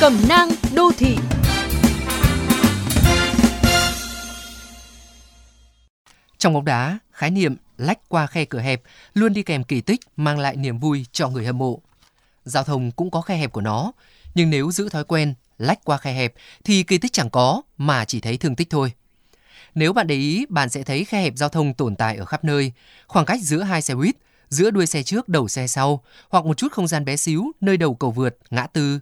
Cẩm nang đô thị Trong bóng đá, khái niệm lách qua khe cửa hẹp luôn đi kèm kỳ tích mang lại niềm vui cho người hâm mộ. Giao thông cũng có khe hẹp của nó, nhưng nếu giữ thói quen lách qua khe hẹp thì kỳ tích chẳng có mà chỉ thấy thương tích thôi. Nếu bạn để ý, bạn sẽ thấy khe hẹp giao thông tồn tại ở khắp nơi, khoảng cách giữa hai xe buýt, giữa đuôi xe trước đầu xe sau, hoặc một chút không gian bé xíu nơi đầu cầu vượt, ngã tư.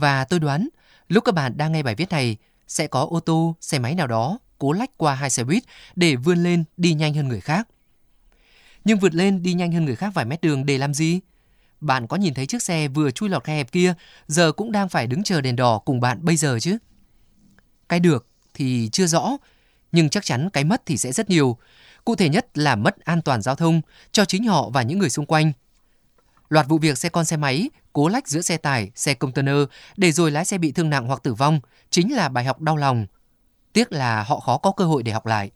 Và tôi đoán, lúc các bạn đang nghe bài viết này, sẽ có ô tô, xe máy nào đó cố lách qua hai xe buýt để vươn lên đi nhanh hơn người khác. Nhưng vượt lên đi nhanh hơn người khác vài mét đường để làm gì? Bạn có nhìn thấy chiếc xe vừa chui lọt khe hẹp kia giờ cũng đang phải đứng chờ đèn đỏ cùng bạn bây giờ chứ? Cái được thì chưa rõ, nhưng chắc chắn cái mất thì sẽ rất nhiều. Cụ thể nhất là mất an toàn giao thông cho chính họ và những người xung quanh. Loạt vụ việc xe con xe máy cố lách giữa xe tải, xe container để rồi lái xe bị thương nặng hoặc tử vong chính là bài học đau lòng. Tiếc là họ khó có cơ hội để học lại.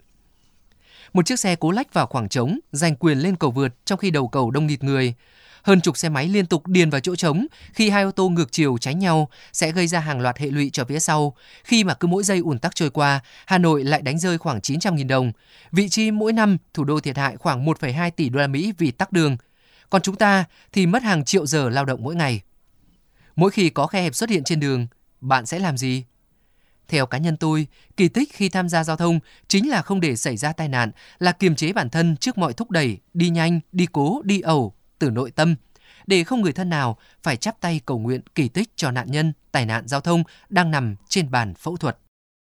Một chiếc xe cố lách vào khoảng trống, giành quyền lên cầu vượt trong khi đầu cầu đông nghịt người. Hơn chục xe máy liên tục điền vào chỗ trống khi hai ô tô ngược chiều tránh nhau sẽ gây ra hàng loạt hệ lụy cho phía sau. Khi mà cứ mỗi giây ủn tắc trôi qua, Hà Nội lại đánh rơi khoảng 900.000 đồng. Vị trí mỗi năm thủ đô thiệt hại khoảng 1,2 tỷ đô la Mỹ vì tắc đường. Còn chúng ta thì mất hàng triệu giờ lao động mỗi ngày. Mỗi khi có khe hẹp xuất hiện trên đường, bạn sẽ làm gì? Theo cá nhân tôi, kỳ tích khi tham gia giao thông chính là không để xảy ra tai nạn, là kiềm chế bản thân trước mọi thúc đẩy, đi nhanh, đi cố, đi ẩu từ nội tâm, để không người thân nào phải chắp tay cầu nguyện kỳ tích cho nạn nhân tai nạn giao thông đang nằm trên bàn phẫu thuật.